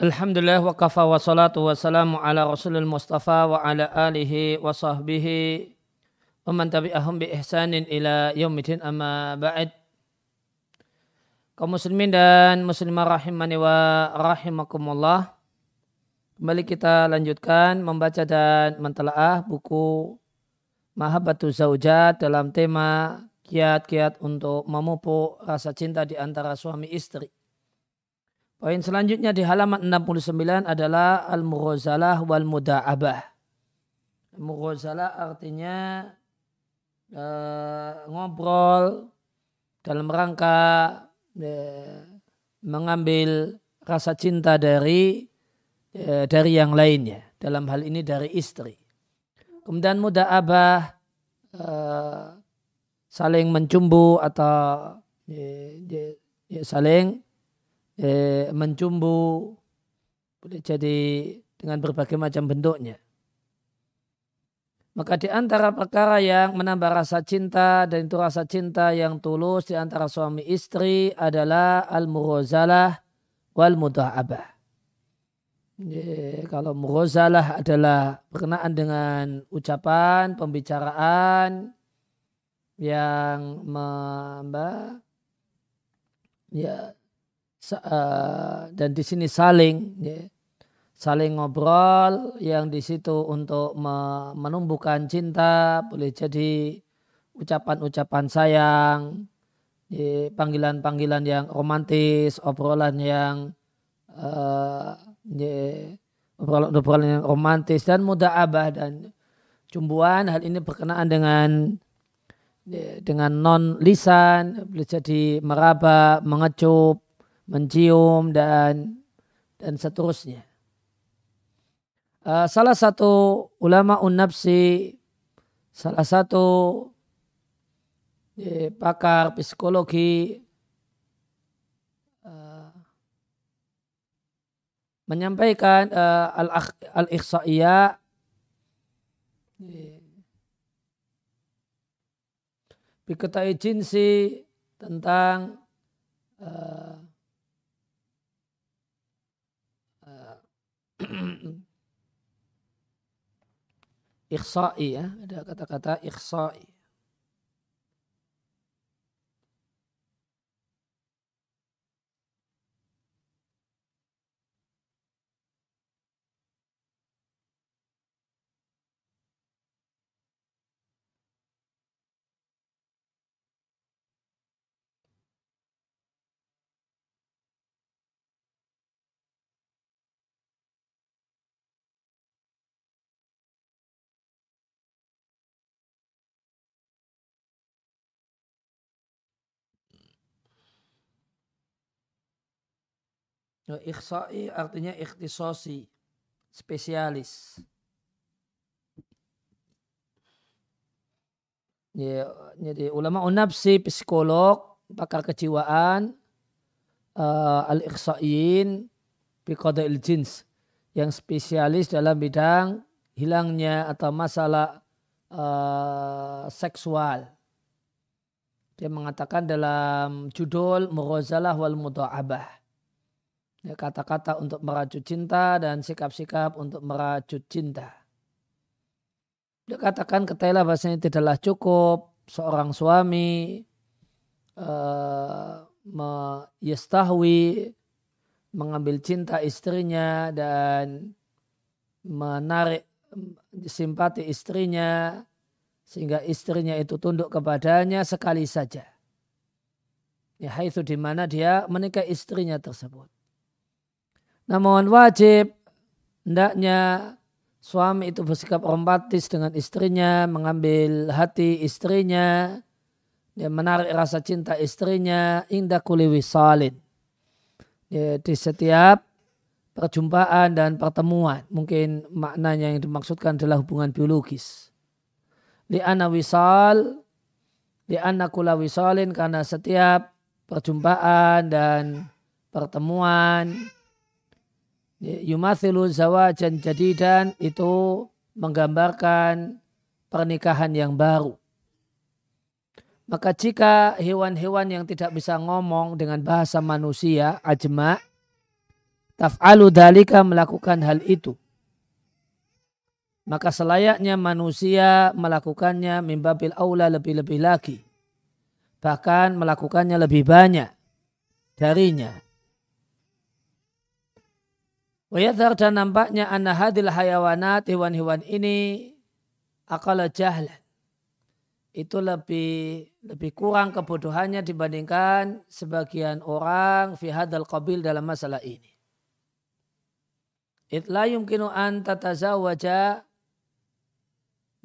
Alhamdulillah wa kafa wa salatu wa salamu ala rasulul mustafa wa ala alihi wa sahbihi wa man tabi'ahum bi ihsanin ila yaumidin amma ba'd. Kaum muslimin dan muslimah rahimani wa rahimakumullah kembali kita lanjutkan membaca dan mentelaah buku Mahabbatu Zaujat dalam tema kiat-kiat untuk memupuk rasa cinta di antara suami istri Poin selanjutnya di halaman 69 adalah al-mughazalah wal muda'abah. Mughazalah artinya uh, ngobrol dalam rangka uh, mengambil rasa cinta dari uh, dari yang lainnya. Dalam hal ini dari istri. Kemudian muda'abah uh, saling mencumbu atau uh, saling eh, mencumbu, boleh jadi dengan berbagai macam bentuknya. Maka di antara perkara yang menambah rasa cinta dan itu rasa cinta yang tulus di antara suami istri adalah al-murzalah wal mudha'abah. Kalau murzalah adalah berkenaan dengan ucapan, pembicaraan yang mbak ya Eh, dan di sini saling ya, saling ngobrol yang di situ untuk menumbuhkan cinta boleh jadi ucapan-ucapan sayang ya, panggilan-panggilan yang romantis obrolan yang uh, obrolan-obrolan yang romantis dan mudah abah dan cumbuan hal ini berkenaan dengan ya, dengan non lisan boleh jadi meraba mengecup mencium dan dan seterusnya. Uh, salah satu ulama unnafsi, salah satu eh, pakar psikologi uh, menyampaikan uh, al-ikhsa'iyah Biketai jinsi tentang uh, ikhsa'i ya, ada kata-kata ikhsa'i. Ikhsa'i artinya ikhtisosi, spesialis. Ya, jadi ulama unapsi, psikolog, pakar kejiwaan, uh, al-ikhsa'in, biqada'il jins, yang spesialis dalam bidang hilangnya atau masalah uh, seksual. Dia mengatakan dalam judul Mughazalah wal Mudha'abah Ya, kata-kata untuk merajut cinta dan sikap-sikap untuk merajut cinta. Dia katakan ketela bahasanya tidaklah cukup seorang suami uh, mengambil cinta istrinya dan menarik simpati istrinya sehingga istrinya itu tunduk kepadanya sekali saja. Ya, itu di mana dia menikah istrinya tersebut. Namun wajib hendaknya suami itu bersikap romantis dengan istrinya, mengambil hati istrinya, dia menarik rasa cinta istrinya, indah kuli wisalin. Ya, di setiap perjumpaan dan pertemuan. Mungkin maknanya yang dimaksudkan adalah hubungan biologis. Li'ana wisal, li'ana kula wisalin karena setiap perjumpaan dan pertemuan yumathilu zawajan jadidan itu menggambarkan pernikahan yang baru. Maka jika hewan-hewan yang tidak bisa ngomong dengan bahasa manusia, ajma, taf'alu dalika melakukan hal itu. Maka selayaknya manusia melakukannya mimbabil aula lebih-lebih lagi. Bahkan melakukannya lebih banyak darinya. Wayadhar dan nampaknya anna hadil hayawanat hewan-hewan ini akala jahlan. Itu lebih lebih kurang kebodohannya dibandingkan sebagian orang fi hadal qabil dalam masalah ini. Itla yumkinu an tatazawaja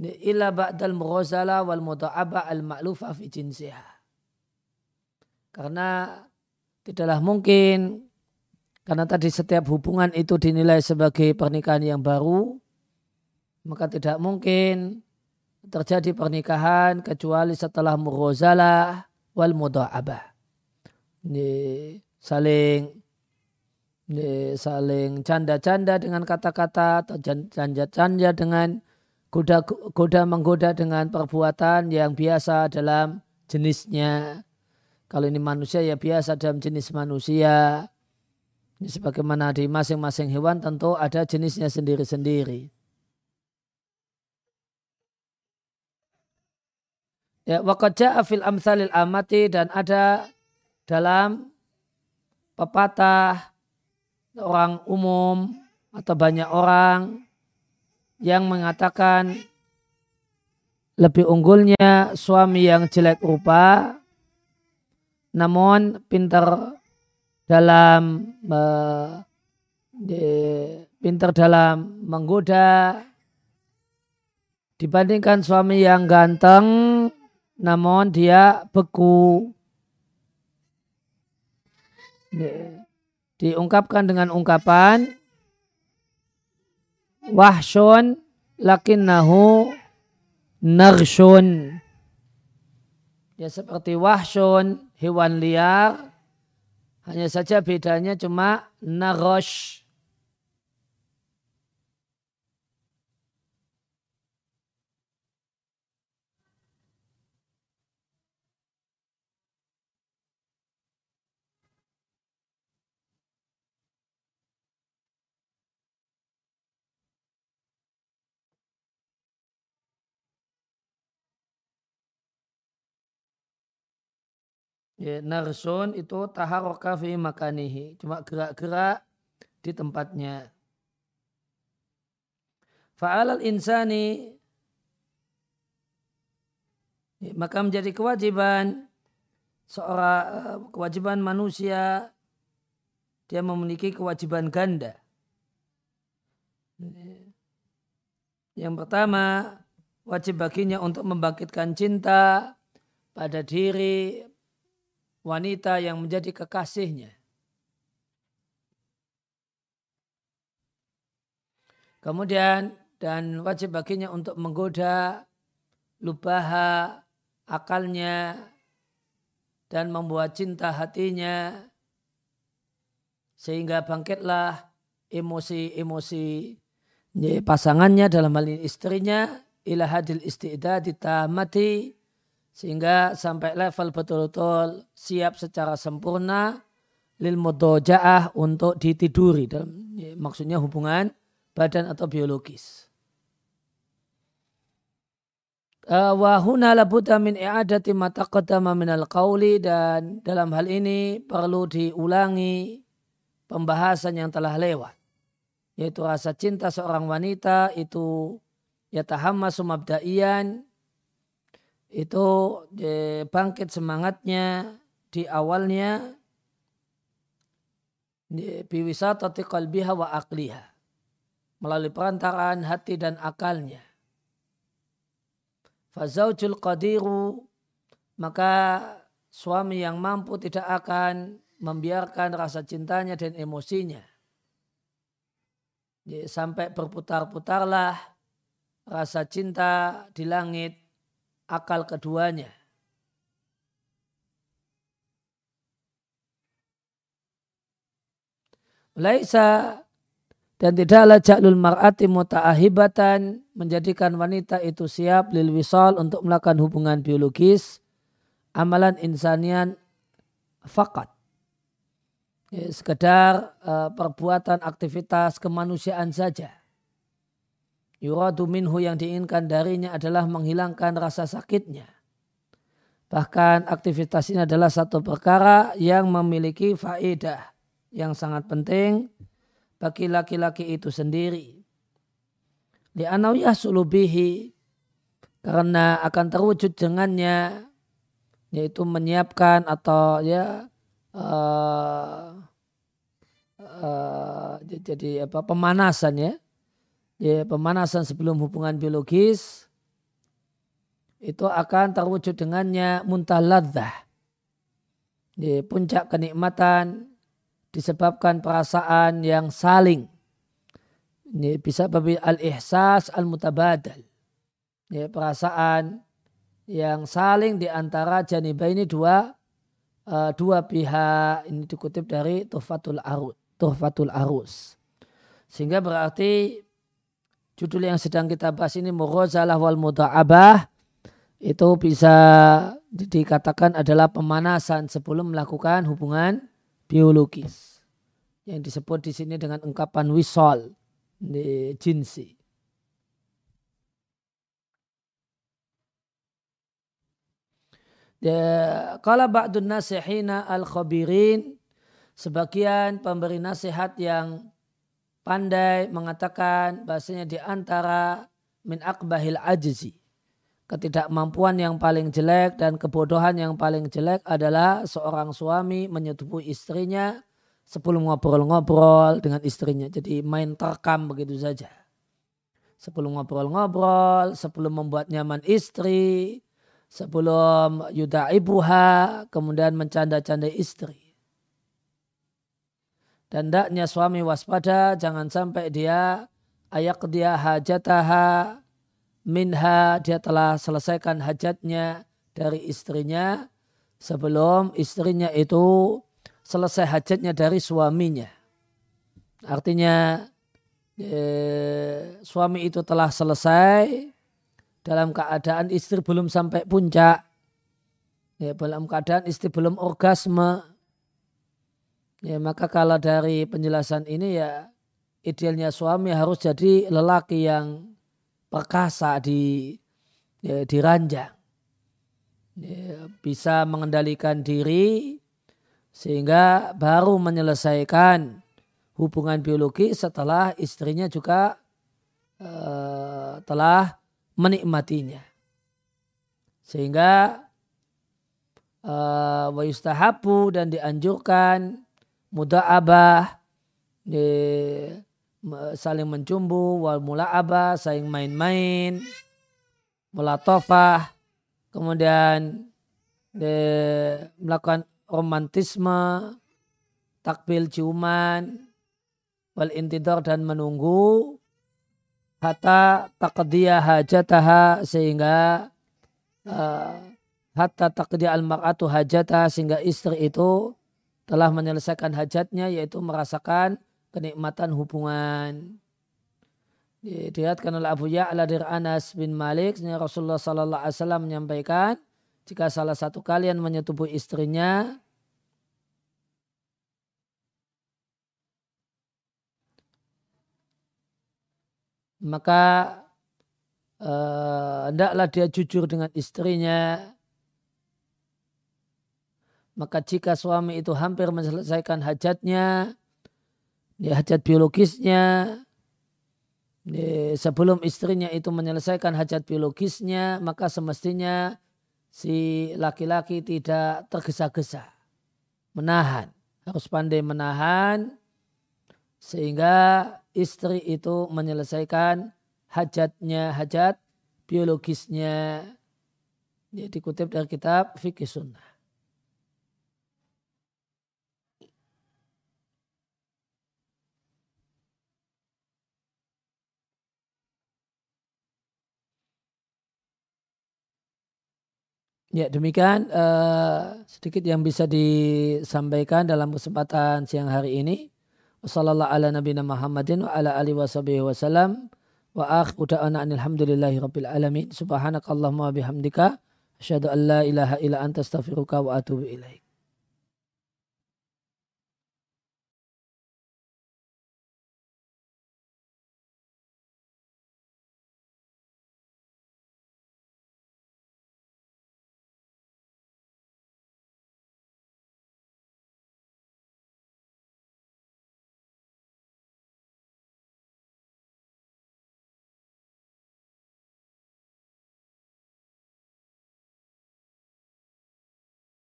illa ba'dal mughazala wal mudha'aba al ma'lufa fi jinsiha. Karena tidaklah mungkin karena tadi setiap hubungan itu dinilai sebagai pernikahan yang baru, maka tidak mungkin terjadi pernikahan kecuali setelah mughazalah wal mudha'abah. Ini saling ini saling canda-canda dengan kata-kata atau canda-canda dengan goda, goda menggoda dengan perbuatan yang biasa dalam jenisnya. Kalau ini manusia ya biasa dalam jenis manusia. Ini sebagaimana di masing-masing hewan tentu ada jenisnya sendiri-sendiri. Ya, waqad fil amsalil amati dan ada dalam pepatah orang umum atau banyak orang yang mengatakan lebih unggulnya suami yang jelek rupa namun pintar dalam uh, pintar dalam menggoda dibandingkan suami yang ganteng namun dia beku diungkapkan dengan ungkapan wahsyun lakinnahu narsyun. Ya seperti wahsyun, hewan liar. Hanya saja bedanya cuma narosh. Ya, narsun itu taharoka fi makanihi. Cuma gerak-gerak di tempatnya. Fa'alal insani ya, maka menjadi kewajiban seorang eh, kewajiban manusia dia memiliki kewajiban ganda. Yang pertama, wajib baginya untuk membangkitkan cinta pada diri, wanita yang menjadi kekasihnya. Kemudian dan wajib baginya untuk menggoda lubaha akalnya dan membuat cinta hatinya sehingga bangkitlah emosi-emosi pasangannya dalam hal ini istrinya ila hadil istidad mati sehingga sampai level betul-betul siap secara sempurna lil mudojaah untuk ditiduri. Dalam ya, maksudnya hubungan badan atau biologis. Uh, wahuna labuda min i'adati ma taqaddama minal qawli. Dan dalam hal ini perlu diulangi pembahasan yang telah lewat. Yaitu rasa cinta seorang wanita itu ya tahammasu mabda'iyan itu bangkit semangatnya di awalnya biwisatati qalbiha wa akliha melalui perantaraan hati dan akalnya. Fazaujul qadiru maka suami yang mampu tidak akan membiarkan rasa cintanya dan emosinya. Sampai berputar-putarlah rasa cinta di langit akal keduanya. Laisa dan tidaklah ja'lul mar'ati muta'ahibatan menjadikan wanita itu siap lil wisal untuk melakukan hubungan biologis amalan insanian fakat. ya, sekedar uh, perbuatan aktivitas kemanusiaan saja. Yuradu minhu yang diinginkan darinya adalah menghilangkan rasa sakitnya. Bahkan aktivitas ini adalah satu perkara yang memiliki faedah yang sangat penting bagi laki-laki itu sendiri. Li'anau yasulubihi karena akan terwujud dengannya yaitu menyiapkan atau ya uh, uh, jadi apa pemanasan ya ya pemanasan sebelum hubungan biologis itu akan terwujud dengannya muntah ladzah. Di puncak kenikmatan disebabkan perasaan yang saling. Ini bisa babi al-ihsas al-mutabadal. Ini perasaan yang saling di antara janibah ini dua uh, dua pihak ini dikutip dari Tuhfatul Arus. Tuhfatul Arus. Sehingga berarti judul yang sedang kita bahas ini Mughazalah wal Muda'abah itu bisa dikatakan adalah pemanasan sebelum melakukan hubungan biologis yang disebut di sini dengan ungkapan wisol di jinsi. Kalau ba'dun nasihina al-khabirin sebagian pemberi nasihat yang pandai mengatakan bahasanya di antara min akbahil ajzi ketidakmampuan yang paling jelek dan kebodohan yang paling jelek adalah seorang suami menyetubuhi istrinya sebelum ngobrol-ngobrol dengan istrinya. Jadi main terkam begitu saja. Sebelum ngobrol-ngobrol, sebelum membuat nyaman istri, sebelum yuda ibuha, kemudian mencanda-canda istri. Dan hendaknya suami waspada, jangan sampai dia ayak dia hajataha minha dia telah selesaikan hajatnya dari istrinya sebelum istrinya itu selesai hajatnya dari suaminya. Artinya eh, suami itu telah selesai dalam keadaan istri belum sampai puncak. Ya, dalam keadaan istri belum orgasme. Ya, maka kalau dari penjelasan ini ya idealnya suami harus jadi lelaki yang perkasa di ya, diranjang. Ya, bisa mengendalikan diri sehingga baru menyelesaikan hubungan biologi setelah istrinya juga uh, telah menikmatinya. Sehingga uh, wa yustahabu dan dianjurkan muda'abah saling mencumbu, wal mula'aba, saling main-main, mulatofah, kemudian de, melakukan romantisme, takbil ciuman, wal intidor dan menunggu, hatta taqdiyah hajataha sehingga uh, hatta taqdiyah al-mar'atu hajataha sehingga istri itu telah menyelesaikan hajatnya yaitu merasakan kenikmatan hubungan. Dilihatkan oleh Abu Ya'la dari Anas bin Malik, Rasulullah Sallallahu Alaihi Wasallam menyampaikan, jika salah satu kalian menyetubuhi istrinya, maka uh, hendaklah dia jujur dengan istrinya. Maka jika suami itu hampir menyelesaikan hajatnya, ya, hajat biologisnya ya, sebelum istrinya itu menyelesaikan hajat biologisnya maka semestinya si laki-laki tidak tergesa-gesa. Menahan harus pandai menahan sehingga istri itu menyelesaikan hajatnya hajat biologisnya. Ya, dikutip dari kitab fikih sunnah Ya demikian uh, sedikit yang bisa disampaikan dalam kesempatan siang hari ini. Wassalamualaikum ala nabiyina Muhammadin wa akhu da'ana alhamdulillahi alamin. Subhanakallahumma bihamdika. Asyhadu an la ilaha illa anta astaghfiruka wa atubu ilaik.